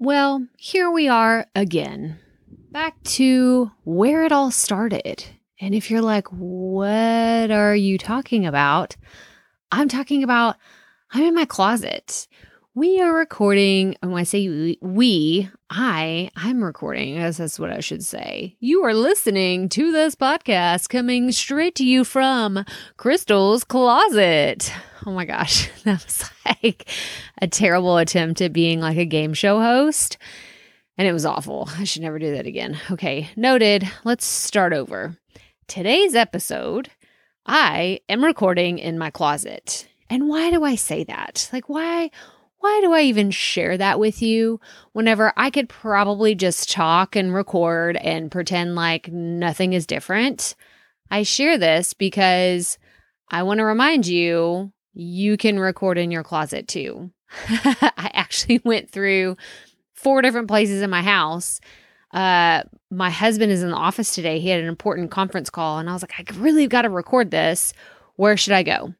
Well, here we are again, back to where it all started. And if you're like, what are you talking about? I'm talking about I'm in my closet. We are recording, and when I say we, I, I'm recording, I guess that's what I should say. You are listening to this podcast coming straight to you from Crystal's closet. Oh my gosh, that was like a terrible attempt at being like a game show host. And it was awful. I should never do that again. Okay, noted. Let's start over. Today's episode, I am recording in my closet. And why do I say that? Like, why? Why do I even share that with you whenever I could probably just talk and record and pretend like nothing is different? I share this because I want to remind you you can record in your closet too. I actually went through four different places in my house. Uh, my husband is in the office today. He had an important conference call, and I was like, I really got to record this. Where should I go?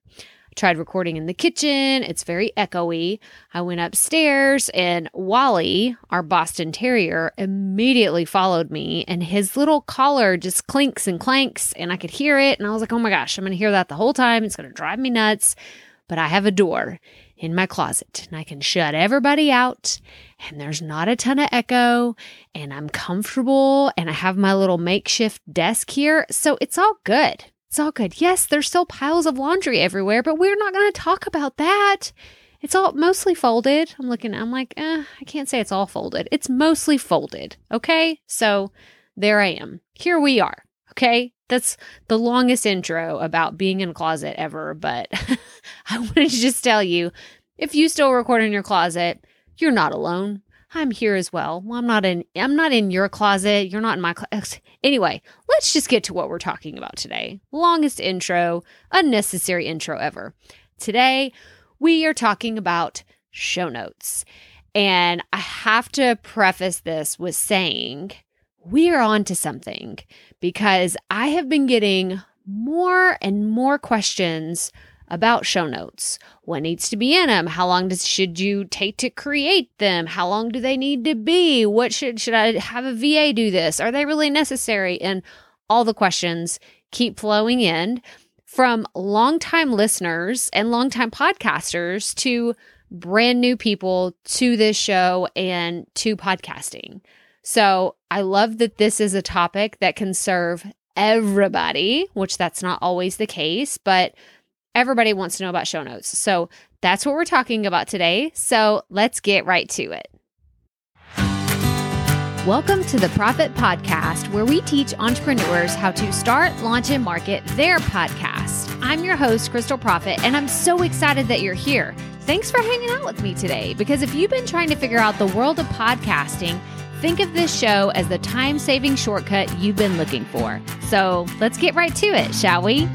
Tried recording in the kitchen. It's very echoey. I went upstairs and Wally, our Boston Terrier, immediately followed me and his little collar just clinks and clanks and I could hear it. And I was like, oh my gosh, I'm going to hear that the whole time. It's going to drive me nuts. But I have a door in my closet and I can shut everybody out and there's not a ton of echo and I'm comfortable and I have my little makeshift desk here. So it's all good. It's all good. Yes, there's still piles of laundry everywhere, but we're not going to talk about that. It's all mostly folded. I'm looking, I'm like, eh, I can't say it's all folded. It's mostly folded. Okay. So there I am. Here we are. Okay. That's the longest intro about being in a closet ever. But I wanted to just tell you if you still record in your closet, you're not alone. I'm here as well. Well, I'm not in I'm not in your closet. You're not in my closet. Anyway, let's just get to what we're talking about today. Longest intro, unnecessary intro ever. Today, we are talking about show notes. And I have to preface this with saying we are on to something because I have been getting more and more questions about show notes. What needs to be in them? How long does should you take to create them? How long do they need to be? What should should I have a VA do this? Are they really necessary? And all the questions keep flowing in from longtime listeners and longtime podcasters to brand new people to this show and to podcasting. So I love that this is a topic that can serve everybody, which that's not always the case, but Everybody wants to know about show notes. So that's what we're talking about today. So let's get right to it. Welcome to the Profit Podcast, where we teach entrepreneurs how to start, launch, and market their podcast. I'm your host, Crystal Profit, and I'm so excited that you're here. Thanks for hanging out with me today because if you've been trying to figure out the world of podcasting, think of this show as the time saving shortcut you've been looking for. So let's get right to it, shall we?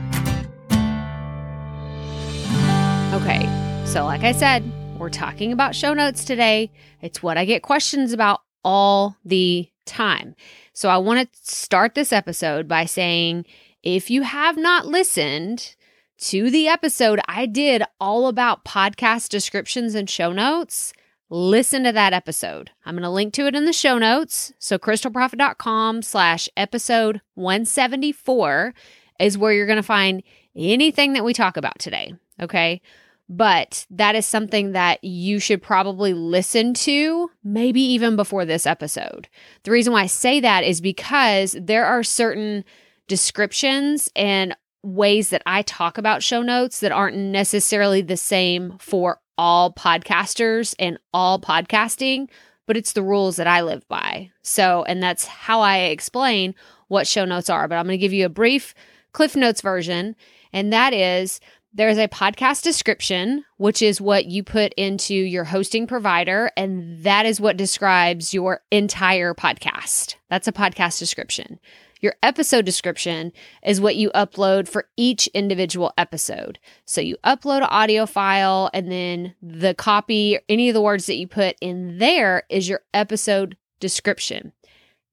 So like I said, we're talking about show notes today. It's what I get questions about all the time. So I want to start this episode by saying if you have not listened to the episode I did all about podcast descriptions and show notes, listen to that episode. I'm going to link to it in the show notes. So crystalprofit.com slash episode 174 is where you're going to find anything that we talk about today. Okay but that is something that you should probably listen to, maybe even before this episode. The reason why I say that is because there are certain descriptions and ways that I talk about show notes that aren't necessarily the same for all podcasters and all podcasting, but it's the rules that I live by. So, and that's how I explain what show notes are. But I'm going to give you a brief Cliff Notes version, and that is there's a podcast description, which is what you put into your hosting provider, and that is what describes your entire podcast. That's a podcast description. Your episode description is what you upload for each individual episode. So you upload an audio file, and then the copy, any of the words that you put in there is your episode description.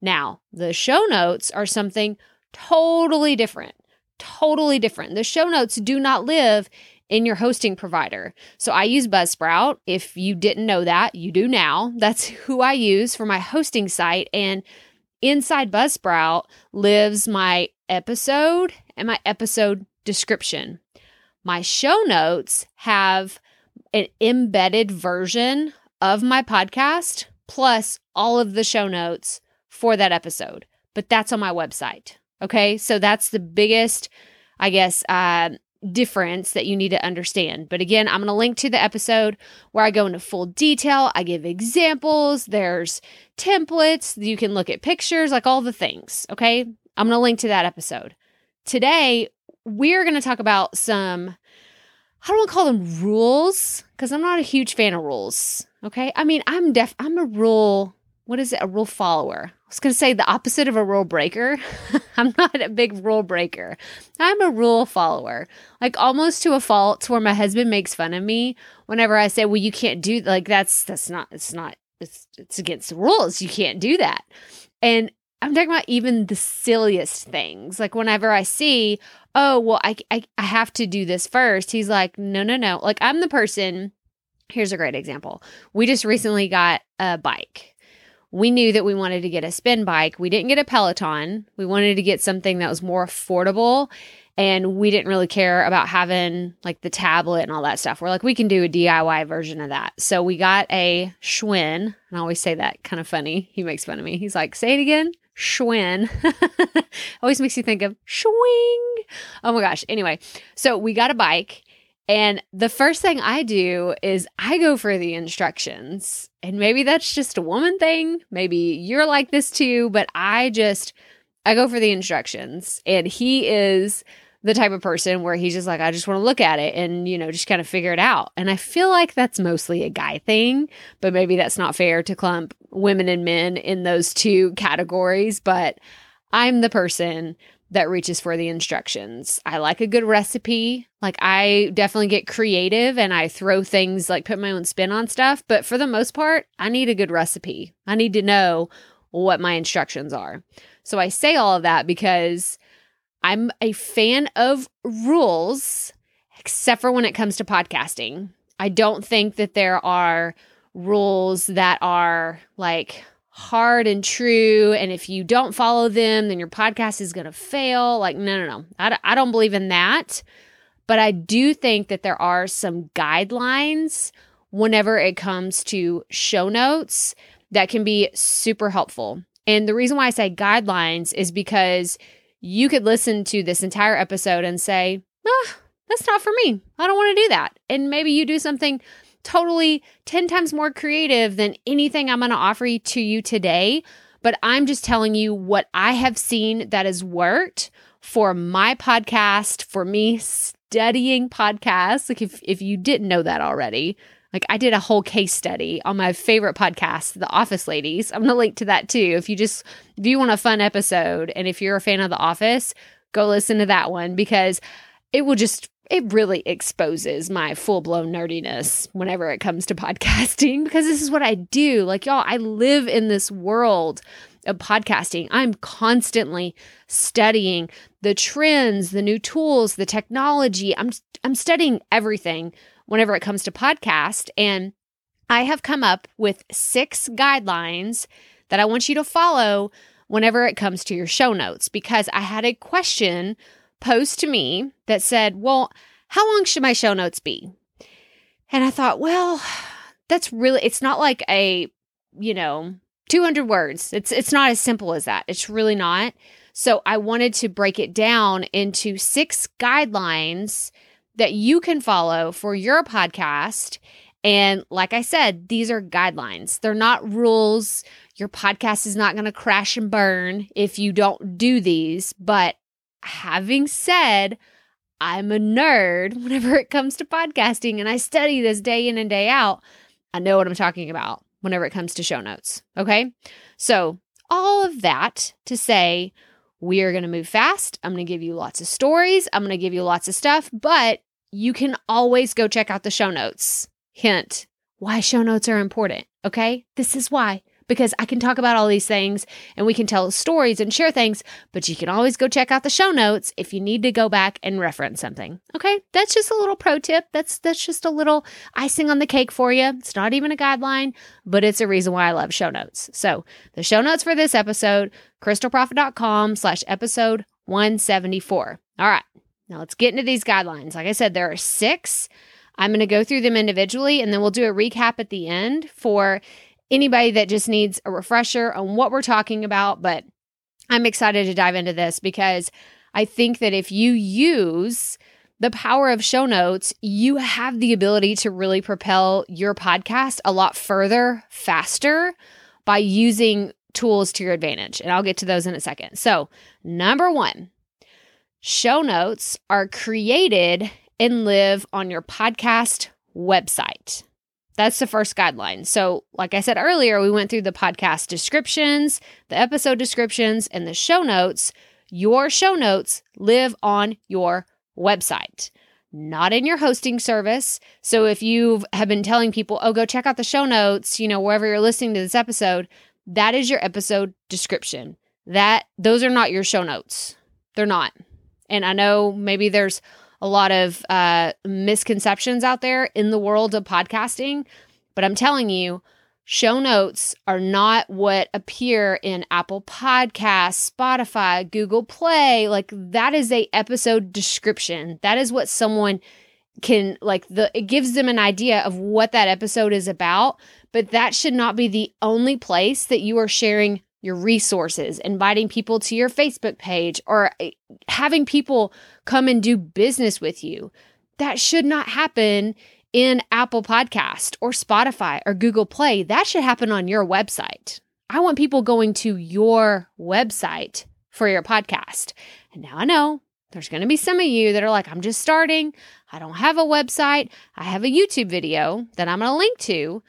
Now, the show notes are something totally different totally different. The show notes do not live in your hosting provider. So I use Buzzsprout. If you didn't know that, you do now. That's who I use for my hosting site. And inside Buzzsprout lives my episode and my episode description. My show notes have an embedded version of my podcast plus all of the show notes for that episode. But that's on my website. Okay. So that's the biggest, I guess, uh, difference that you need to understand. But again, I'm going to link to the episode where I go into full detail. I give examples, there's templates, you can look at pictures, like all the things. Okay. I'm going to link to that episode. Today, we're going to talk about some, I don't want to call them rules because I'm not a huge fan of rules. Okay. I mean, I'm def, I'm a rule, what is it? A rule follower. I was going to say the opposite of a rule breaker. I'm not a big rule breaker. I'm a rule follower, like almost to a fault to where my husband makes fun of me whenever I say, well, you can't do like that's, that's not, it's not, it's, it's against the rules. You can't do that. And I'm talking about even the silliest things. Like whenever I see, oh, well, I, I, I have to do this first. He's like, no, no, no. Like I'm the person. Here's a great example. We just recently got a bike we knew that we wanted to get a spin bike. We didn't get a Peloton. We wanted to get something that was more affordable. And we didn't really care about having like the tablet and all that stuff. We're like, we can do a DIY version of that. So we got a Schwinn. And I always say that kind of funny. He makes fun of me. He's like, say it again. Schwinn. always makes you think of swing. Oh my gosh. Anyway, so we got a bike and the first thing I do is I go for the instructions. And maybe that's just a woman thing. Maybe you're like this too, but I just I go for the instructions. And he is the type of person where he's just like, I just want to look at it and, you know, just kind of figure it out. And I feel like that's mostly a guy thing, but maybe that's not fair to clump women and men in those two categories. But I'm the person that reaches for the instructions. I like a good recipe. Like I definitely get creative and I throw things like put my own spin on stuff, but for the most part, I need a good recipe. I need to know what my instructions are. So I say all of that because I'm a fan of rules except for when it comes to podcasting. I don't think that there are rules that are like hard and true. And if you don't follow them, then your podcast is going to fail. Like, no, no, no. I, I don't believe in that. But I do think that there are some guidelines whenever it comes to show notes that can be super helpful. And the reason why I say guidelines is because you could listen to this entire episode and say, ah, that's not for me. I don't want to do that. And maybe you do something totally 10 times more creative than anything I'm going to offer you to you today. But I'm just telling you what I have seen that has worked for my podcast, for me studying podcasts. Like if, if you didn't know that already, like I did a whole case study on my favorite podcast, The Office Ladies. I'm going to link to that too. If you just, if you want a fun episode and if you're a fan of The Office, go listen to that one because it will just it really exposes my full blown nerdiness whenever it comes to podcasting because this is what I do. Like, y'all, I live in this world of podcasting. I'm constantly studying the trends, the new tools, the technology. I'm I'm studying everything whenever it comes to podcast and I have come up with 6 guidelines that I want you to follow whenever it comes to your show notes because I had a question post to me that said, Well, how long should my show notes be? And I thought, well, that's really, it's not like a, you know, 200 words. It's it's not as simple as that. It's really not. So I wanted to break it down into six guidelines that you can follow for your podcast. And like I said, these are guidelines. They're not rules. Your podcast is not going to crash and burn if you don't do these, but having said, I'm a nerd whenever it comes to podcasting and I study this day in and day out. I know what I'm talking about whenever it comes to show notes. Okay. So, all of that to say, we are going to move fast. I'm going to give you lots of stories. I'm going to give you lots of stuff, but you can always go check out the show notes. Hint why show notes are important. Okay. This is why because I can talk about all these things and we can tell stories and share things, but you can always go check out the show notes if you need to go back and reference something. Okay? That's just a little pro tip. That's that's just a little icing on the cake for you. It's not even a guideline, but it's a reason why I love show notes. So, the show notes for this episode, crystalprofit.com slash episode 174. All right. Now let's get into these guidelines. Like I said, there are six. I'm going to go through them individually and then we'll do a recap at the end for anybody that just needs a refresher on what we're talking about. But I'm excited to dive into this because I think that if you use the power of show notes, you have the ability to really propel your podcast a lot further, faster by using tools to your advantage. And I'll get to those in a second. So, number one, show notes are created and live on your podcast website. That's the first guideline. So, like I said earlier, we went through the podcast descriptions, the episode descriptions, and the show notes. Your show notes live on your website, not in your hosting service. So, if you have been telling people, oh, go check out the show notes, you know, wherever you're listening to this episode, that is your episode description. That those are not your show notes. They're not. And I know maybe there's a lot of uh, misconceptions out there in the world of podcasting. But I'm telling you, show notes are not what appear in Apple Podcasts, Spotify, Google Play. Like that is a episode description. That is what someone can like the it gives them an idea of what that episode is about, but that should not be the only place that you are sharing your resources, inviting people to your Facebook page, or eh, having people come and do business with you. That should not happen in Apple Podcast or Spotify or Google Play. That should happen on your website. I want people going to your website for your podcast. And now I know there's going to be some of you that are like, I'm just starting. I don't have a website. I have a YouTube video that I'm going to link to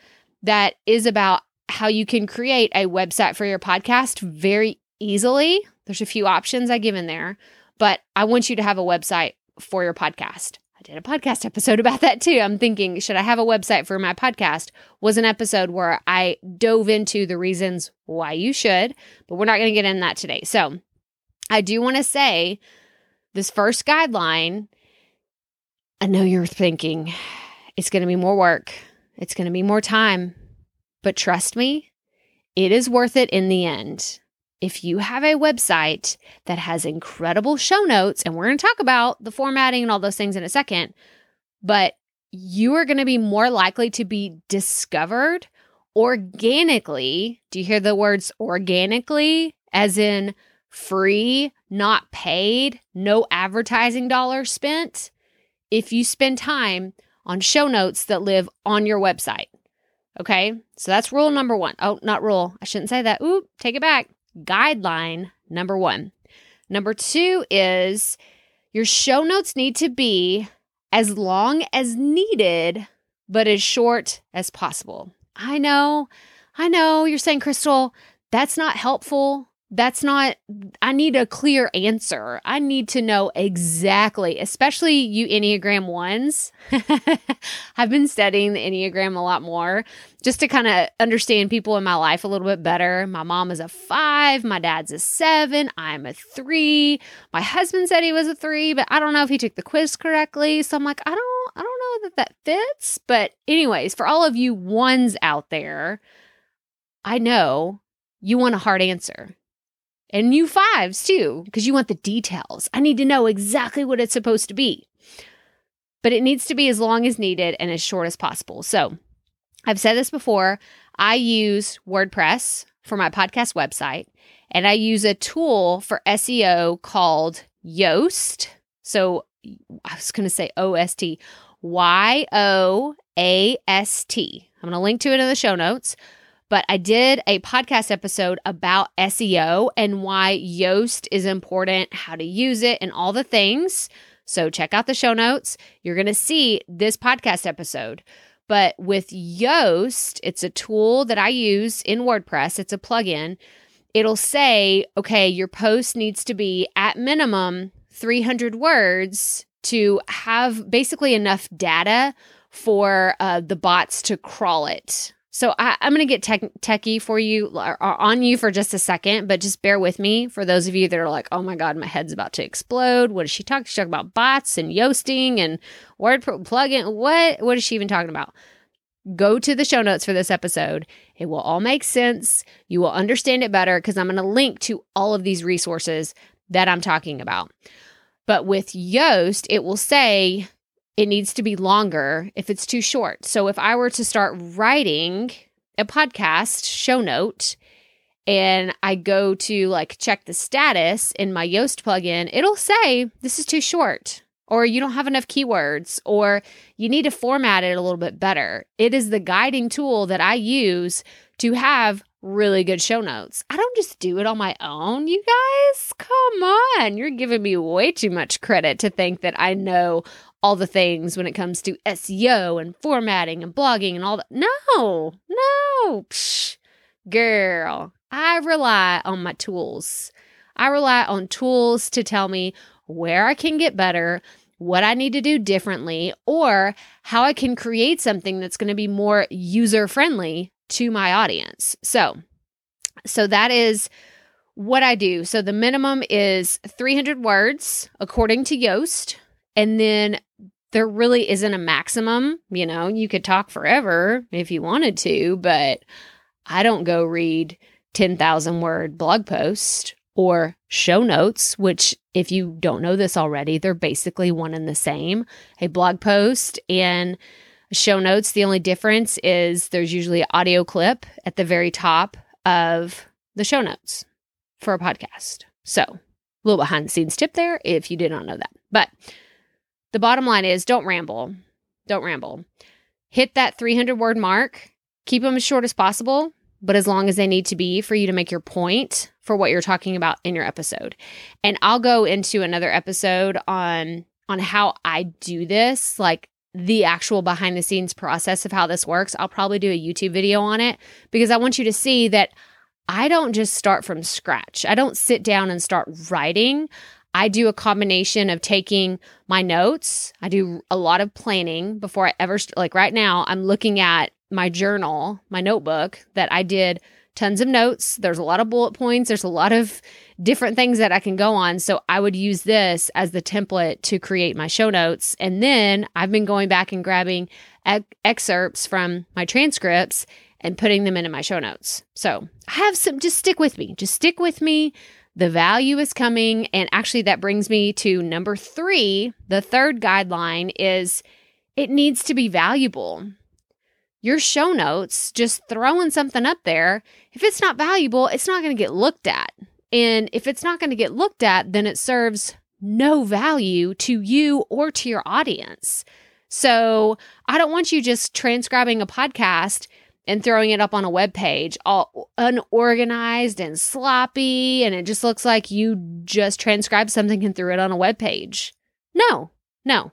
that is about how you can create a website for your podcast very easily. There's a few options I give in there, but I want you to have a website for your podcast. I did a podcast episode about that too. I'm thinking, should I have a website for my podcast? Was an episode where I dove into the reasons why you should, but we're not going to get in that today. So, I do want to say this first guideline, I know you're thinking it's going to be more work. It's going to be more time. But trust me, it is worth it in the end. If you have a website that has incredible show notes, and we're going to talk about the formatting and all those things in a second, but you are going to be more likely to be discovered organically. Do you hear the words organically, as in free, not paid, no advertising dollars spent? If you spend time on show notes that live on your website. Okay. So that's rule number one. Oh, not rule. I shouldn't say that. Ooh, take it back. Guideline number one. Number two is your show notes need to be as long as needed, but as short as possible. I know, I know you're saying, Crystal, that's not helpful that's not i need a clear answer. I need to know exactly especially you enneagram ones. I've been studying the enneagram a lot more just to kind of understand people in my life a little bit better. My mom is a five my dad's a seven i'm a three. My husband said he was a three but i don't know if he took the quiz correctly. So i'm like i don't i don't know that that fits. But anyways for all of you ones out there i know you want a hard answer and you fives too, because you want the details. I need to know exactly what it's supposed to be. But it needs to be as long as needed and as short as possible. So I've said this before. I use WordPress for my podcast website, and I use a tool for SEO called Yoast. So I was going to say O S T, Y O A S T. I'm going to link to it in the show notes. But I did a podcast episode about SEO and why Yoast is important, how to use it, and all the things. So check out the show notes. You're going to see this podcast episode. But with Yoast, it's a tool that I use in WordPress, it's a plugin. It'll say, okay, your post needs to be at minimum 300 words to have basically enough data for uh, the bots to crawl it So I, am going to get tech, techie for you or, or on you for just a second, but just bear with me for those of you that are like, oh my God, my head's about to explode. What is she talking? She's talking about bots and Yoasting and word plugin. What? What is she even talking about? Go to the show notes for this episode. It will all make sense. You will understand it better because I'm going to link to all of these resources that I'm talking about. But with Yoast, it will say it needs to be longer if it's too short. So if I were to start writing a podcast show note and I go to like check the status in my Yoast plugin, it'll say this is too short or you don't have enough keywords or you need to format it a little bit better. It is the guiding tool that I use to have really good show notes. I don't just do it on my own, you guys. Come on. You're giving me way too much credit to think that I know all the things when it comes to SEO and formatting and blogging and all that. No, no. Psh, girl, I rely on my tools. I rely on tools to tell me where I can get better, what I need to do differently, or how I can create something that's going to be more user friendly to my audience. So, so that is what I do. So the minimum is 300 words according to Yoast. And then there really isn't a maximum. You know, you could talk forever if you wanted to, but I don't go read 10,000 word blog post or show notes, which, if you don't know this already, they're basically one and the same. A blog post and show notes, the only difference is there's usually an audio clip at the very top of the show notes for a podcast. So, a little behind the scenes tip there if you did not know that. But the bottom line is don't ramble. Don't ramble. Hit that 300 word mark. Keep them as short as possible, but as long as they need to be for you to make your point for what you're talking about in your episode. And I'll go into another episode on on how I do this, like the actual behind the scenes process of how this works. I'll probably do a YouTube video on it because I want you to see that I don't just start from scratch. I don't sit down and start writing. I do a combination of taking my notes. I do a lot of planning before I ever, like right now, I'm looking at my journal, my notebook that I did tons of notes. There's a lot of bullet points. There's a lot of different things that I can go on. So I would use this as the template to create my show notes. And then I've been going back and grabbing excerpts from my transcripts and putting them into my show notes. So I have some, just stick with me. Just stick with me. The value is coming. And actually, that brings me to number three. The third guideline is it needs to be valuable. Your show notes, just throwing something up there, if it's not valuable, it's not going to get looked at. And if it's not going to get looked at, then it serves no value to you or to your audience. So I don't want you just transcribing a podcast and throwing it up on a web page all unorganized and sloppy and it just looks like you just transcribed something and threw it on a web page. No. No.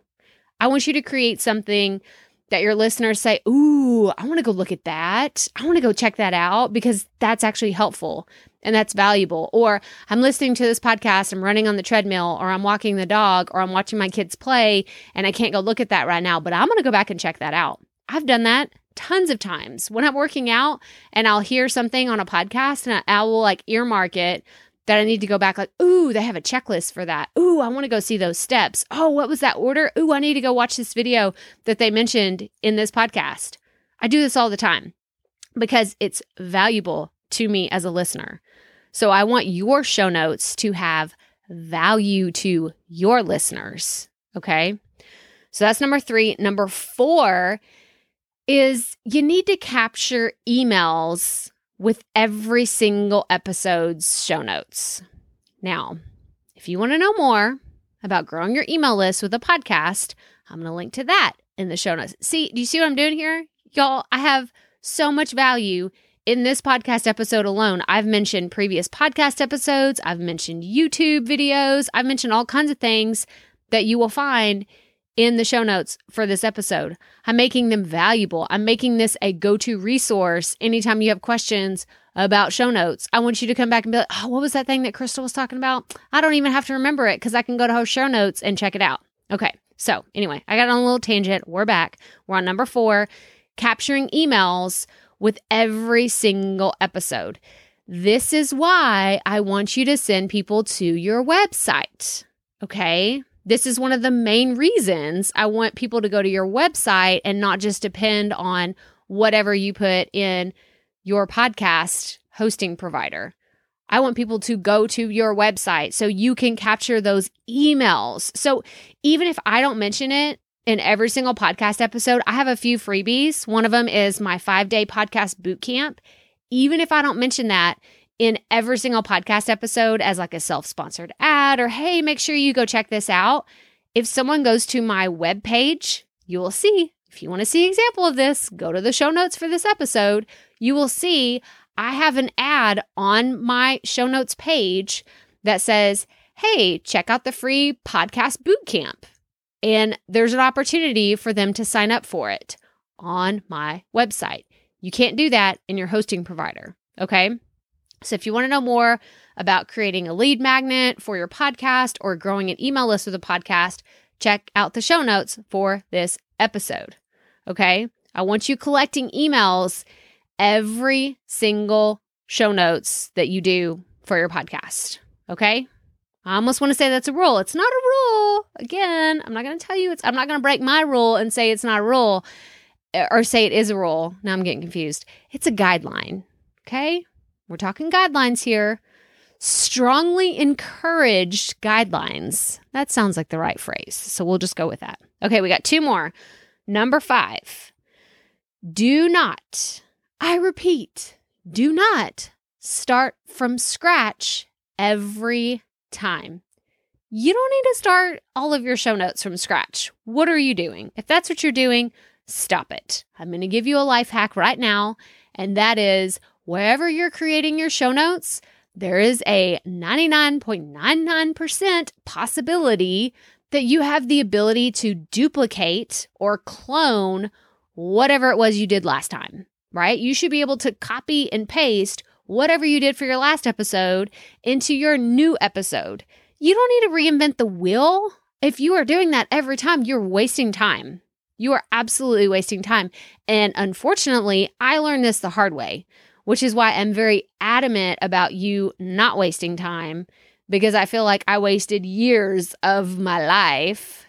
I want you to create something that your listeners say, Ooh, I want to go look at that. I want to go check that out because that's actually helpful and that's valuable. Or I'm listening to this podcast, I'm running on the treadmill, or I'm walking the dog, or I'm watching my kids play, and I can't go look at that right now, but I'm going to go back and check that out. I've done that tons of times when I'm working out and I'll hear something on a podcast and I, I will like earmark it that I need to go back, like, ooh, they have a checklist for that. Ooh, I want to go see those steps. Oh, what was that order? Ooh, I need to go watch this video that they mentioned in this podcast. I do this all the time because it's valuable to me as a listener. So I want your show notes to have value to your listeners. Okay. So that's number three. Number four is you need to capture emails with every single episode's show notes. Now, if you want to know more about growing your email list with a podcast, I'm going to link to that in the show notes. See, do you see what I'm doing here? Y'all, I have so much value in this podcast episode alone. I've mentioned previous podcast episodes, I've mentioned YouTube videos, I've mentioned all kinds of things that you will find in the show notes for this episode. I'm making them valuable. I'm making this a go to resource anytime you have questions about show notes. I want you to come back and be like, oh, what was that thing that Crystal was talking about? I don't even have to remember it because I can go to her show notes and check it out. Okay. So, anyway, I got on a little tangent. We're back. We're on number four capturing emails with every single episode. This is why I want you to send people to your website. Okay. This is one of the main reasons I want people to go to your website and not just depend on whatever you put in your podcast hosting provider. I want people to go to your website so you can capture those emails. So even if I don't mention it in every single podcast episode, I have a few freebies. One of them is my five day podcast boot camp. Even if I don't mention that in every single podcast episode as like a self sponsored ad or hey, make sure you go check this out. If someone goes to my web page, you will see. If you want to see example of this, go to the show notes for this episode. You will see I have an ad on my show notes page that says, Hey, check out the free podcast boot camp. And there's an opportunity for them to sign up for it on my website. You can't do that in your hosting provider. Okay. So if you want to know more about creating a lead magnet for your podcast or growing an email list with a podcast, check out the show notes for this episode. Okay. I want you collecting emails every single show notes that you do for your podcast. Okay. I almost want to say that's a rule. It's not a rule. Again, I'm not going to tell you it's, I'm not going to break my rule and say it's not a rule eh, or say it is a rule. Now I'm getting confused. It's a guideline. Okay. We're talking guidelines here. Strongly encouraged guidelines. That sounds like the right phrase. So we'll just go with that. Okay. We got two more. Number five do not, I repeat, do not start from scratch every time. You don't need to start all of your show notes from scratch. What are you doing? If that's what you're doing, stop it. I'm going to give you a life hack right now, and that is wherever you're creating your show notes, there is a 99.99% possibility that you have the ability to duplicate or clone whatever it was you did last time, right? You should be able to copy and paste whatever you did for your last episode into your new episode. You don't need to reinvent the wheel. If you are doing that every time, you're wasting time. You are absolutely wasting time. And unfortunately, I learned this the hard way, which is why I'm very adamant about you not wasting time because I feel like I wasted years of my life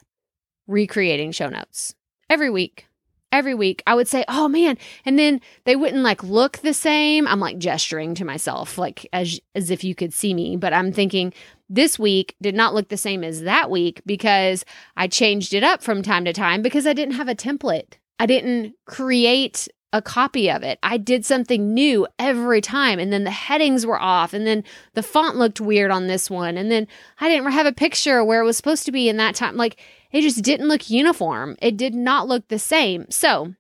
recreating show notes every week. Every week, I would say, Oh man. And then they wouldn't like look the same. I'm like gesturing to myself, like as, as if you could see me. But I'm thinking this week did not look the same as that week because I changed it up from time to time because I didn't have a template. I didn't create a copy of it. I did something new every time. And then the headings were off. And then the font looked weird on this one. And then I didn't have a picture where it was supposed to be in that time. Like it just didn't look uniform. It did not look the same. So,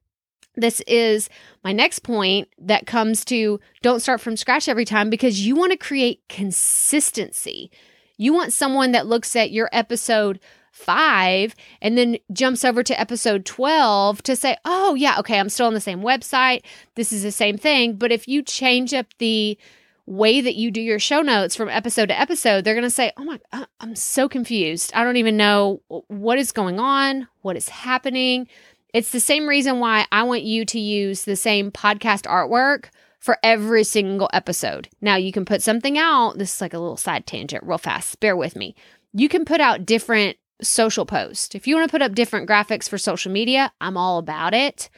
this is my next point that comes to don't start from scratch every time because you want to create consistency. You want someone that looks at your episode five and then jumps over to episode 12 to say, oh, yeah, okay, I'm still on the same website. This is the same thing. But if you change up the way that you do your show notes from episode to episode, they're going to say, oh my, uh, I'm so confused. I don't even know what is going on, what is happening. It's the same reason why I want you to use the same podcast artwork for every single episode. Now, you can put something out. This is like a little side tangent, real fast. Bear with me. You can put out different social post. If you want to put up different graphics for social media, I'm all about it.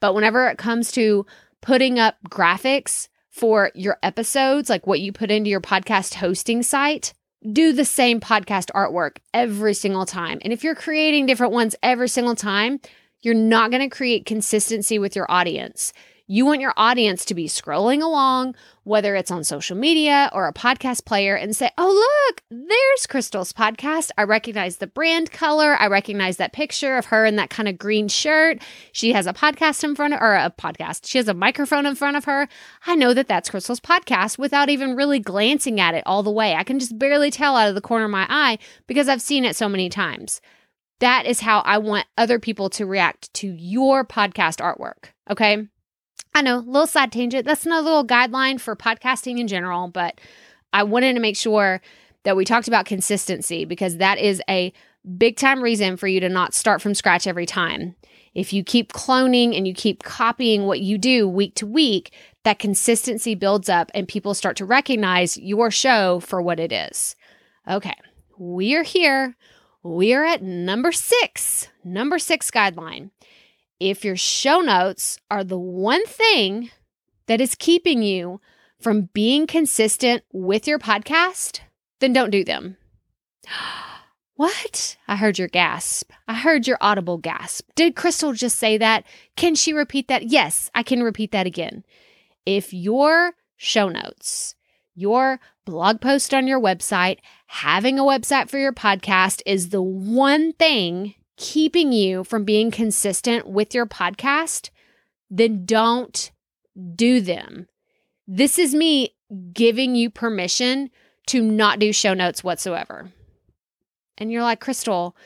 But whenever it comes to putting up graphics for your episodes, like what you put into your podcast hosting site, do the same podcast artwork every single time. And if you're creating different ones every single time, you're not going to create consistency with your audience. You want your audience to be scrolling along, whether it's on social media or a podcast player, and say, Oh, look, there's Crystal's podcast. I recognize the brand color. I recognize that picture of her in that kind of green shirt. She has a podcast in front of her, or a podcast. She has a microphone in front of her. I know that that's Crystal's podcast without even really glancing at it all the way. I can just barely tell out of the corner of my eye because I've seen it so many times. That is how I want other people to react to your podcast artwork. Okay. I know, little side tangent. That's another little guideline for podcasting in general, but I wanted to make sure that we talked about consistency because that is a big time reason for you to not start from scratch every time. If you keep cloning and you keep copying what you do week to week, that consistency builds up and people start to recognize your show for what it is. Okay, we are here. We are at number six, number six guideline. If your show notes are the one thing that is keeping you from being consistent with your podcast, then don't do them. What? I heard your gasp. I heard your audible gasp. Did Crystal just say that? Can she repeat that? Yes, I can repeat that again. If your show notes, your blog post on your website, having a website for your podcast is the one thing keeping you from being consistent with your podcast, then don't do them. This is me giving you permission to not do show notes whatsoever. And you're like, Crystal,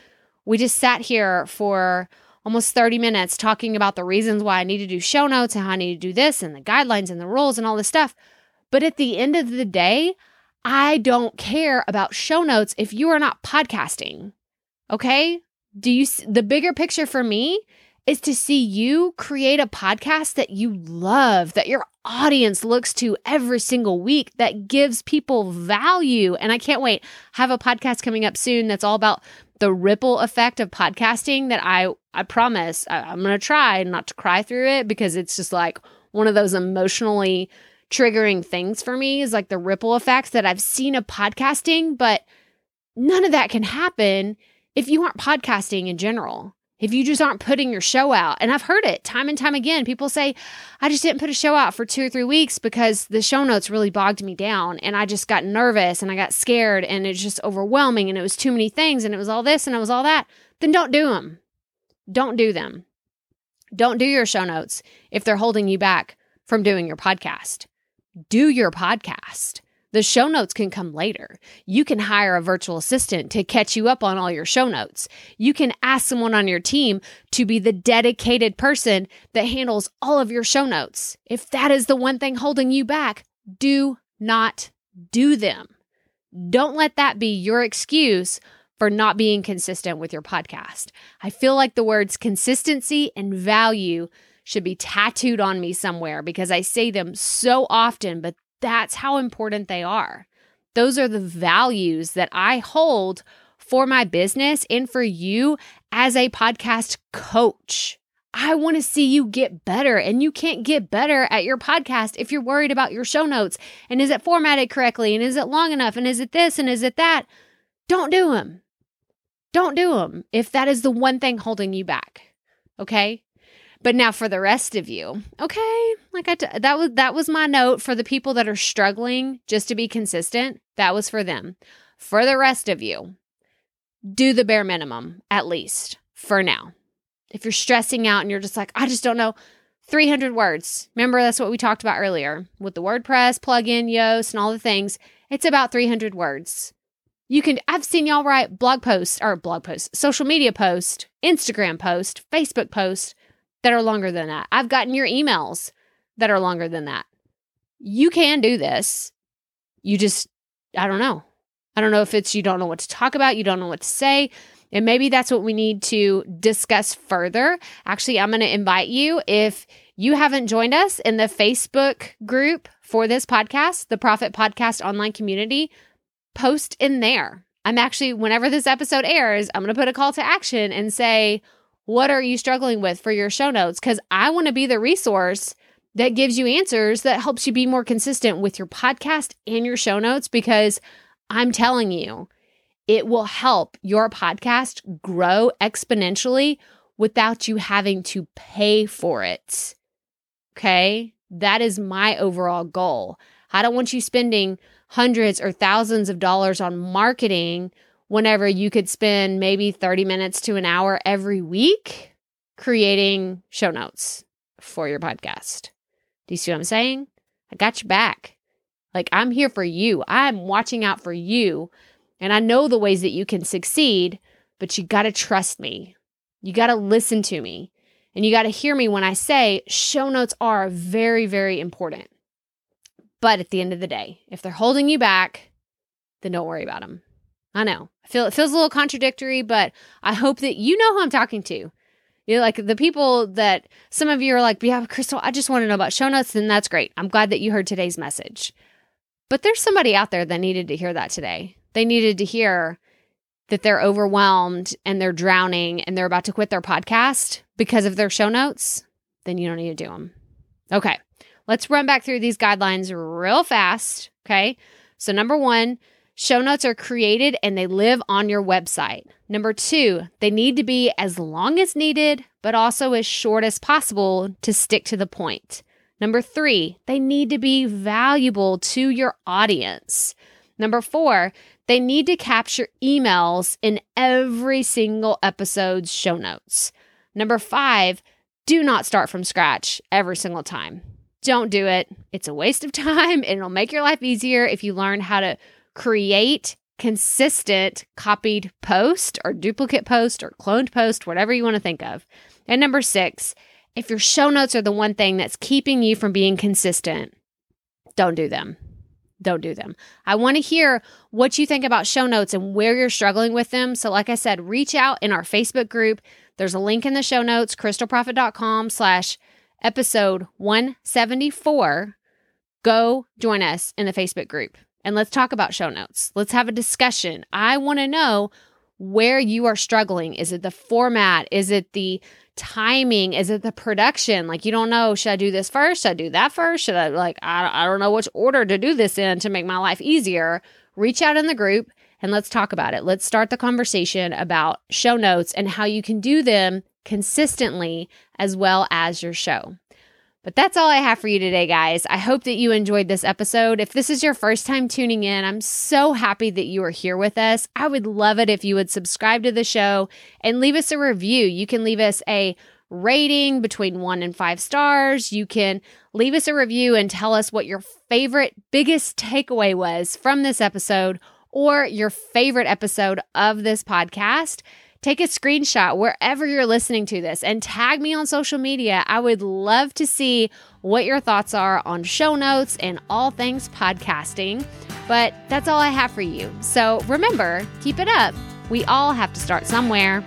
we just sat here for almost 30 minutes talking about the reasons why I need to do show notes and how I need to do this and the guidelines and the rules and all this stuff. But at the end of the day, I don't care about show notes if you are not podcasting. Okay? Do you the bigger picture for me is to see you create a podcast that you love, that your audience looks to every single week, that gives people value. And I can't wait. I have a podcast coming up soon that's all about the ripple effect of podcasting that I I promise I, I'm going to try not to cry through it because it's just like one of those emotionally triggering things for me is like the ripple effects that I've seen of podcasting, but none of that can happen if you aren't podcasting in general if you just aren't putting your show out. And I've heard it time and time again. People say, I just didn't put a show out for two or three weeks because the show notes really bogged me down. And I just got nervous and I got scared and it's just overwhelming and it was too many things and it was all this and it was all that. Then don't do them. Don't do them. Don't do your show notes if they're holding you back from doing your podcast. Do your podcast. The show notes can come later. You can hire a virtual assistant to catch you up on all your show notes. You can ask someone on your team to be the dedicated person that handles all of your show notes. If that is the one thing holding you back, do not do them. Don't let that be your excuse for not being consistent with your podcast. I feel like the words consistency and value should be tattooed on me somewhere because I say them so often, but that's how important they are. Those are the values that I hold for my business and for you as a podcast coach. I want to see you get better, and you can't get better at your podcast if you're worried about your show notes and is it formatted correctly and is it long enough and is it this and is it that. Don't do them. Don't do them if that is the one thing holding you back. Okay. But now for the rest of you, okay, like I t- that was that was my note for the people that are struggling just to be consistent. That was for them. For the rest of you, do the bare minimum at least for now. If you're stressing out and you're just like, I just don't know, 300 words. Remember that's what we talked about earlier with the WordPress plugin, Yoast, and all the things. It's about 300 words. You can I've seen y'all write blog posts or blog posts, social media post, Instagram post, Facebook post that are longer than that. I've gotten your emails that are longer than that. You can do this. You just, I don't know. I don't know if it's you don't know what to talk about, you don't know what to say. And maybe that's what we need to discuss further. Actually, I'm going to invite you if you haven't joined us in the Facebook group for this podcast, the Profit Podcast online community, post in there. I'm actually, whenever this episode airs, I'm going to put a call to action and say, what are you struggling with for your show notes? Because I want to be the resource that gives you answers that helps you be more consistent with your podcast and your show notes because I'm telling you, it will help your podcast grow exponentially without you having to pay for it. Okay. That is my overall goal. I don't want you spending hundreds or thousands of dollars on marketing whenever you could spend maybe 30 minutes to an hour every week creating show notes for your podcast. Do you see what I'm saying? I got your back. Like, I'm here for you. I'm watching out for you. And I know the ways that you can succeed, but you got to trust me. You got to listen to me. And you got to hear me when I say show notes are very, very important. But at the end of the day, if they're holding you back, then don't worry about them. I know. I feel it feels a little contradictory, but I hope that you know who I'm talking to. You know, like the people that some of you are like, yeah, Crystal, I just want to know about show notes, then that's great. I'm glad that you heard today's message. But there's somebody out there that needed to hear that today. They needed to hear that they're overwhelmed and they're drowning and they're about to quit their podcast because of their show notes, then you don't need to do them. Okay, let's run back through these guidelines real fast. Okay, so number one, show notes are created and they live on your website. Number two, they need to be as long as needed, but also as short as possible to stick to the point. Number three, they need to be valuable to your audience. Number four, they need to capture emails in every single episode's show notes. Number five, do not start from scratch every single time. Don't do it. It's a waste of time and it'll make your life easier if you learn how to create consistent copied post or duplicate post or cloned post, whatever you want to think of. And number six, if your show notes are the one thing that's keeping you from being consistent, don't do them. Don't do them. I want to hear what you think about show notes and where you're struggling with them. So, like I said, reach out in our Facebook group. There's a link in the show notes, krystalproffitt.com slash episode 174. Go join us in the Facebook group and let's talk about show notes. Let's have a discussion. I want to know where you are struggling. Is it the format? Is it the timing? Is it the production? Like, you don't know, should I do this first? Should I do that first? Should I, like, I, I don't know which order to do this in to make my life easier. Reach out in the group and let's talk about it. Let's start the conversation about show notes and how you can do them consistently as well as your show. But that's all I have for you today, guys. I hope that you enjoyed this episode. If this is your first time tuning in, I'm so happy that you are here with us. I would love it if you would subscribe to the show and leave us a review. You can leave us a rating between one and five stars. You can leave us a review and tell us what your favorite, biggest takeaway was from this episode or your favorite episode of this podcast take a screenshot wherever you're listening to this and tag me on social media. I would love to see what your thoughts are on show notes and all things podcasting. But that's all I have for you. So remember, keep it up. We all have to start somewhere.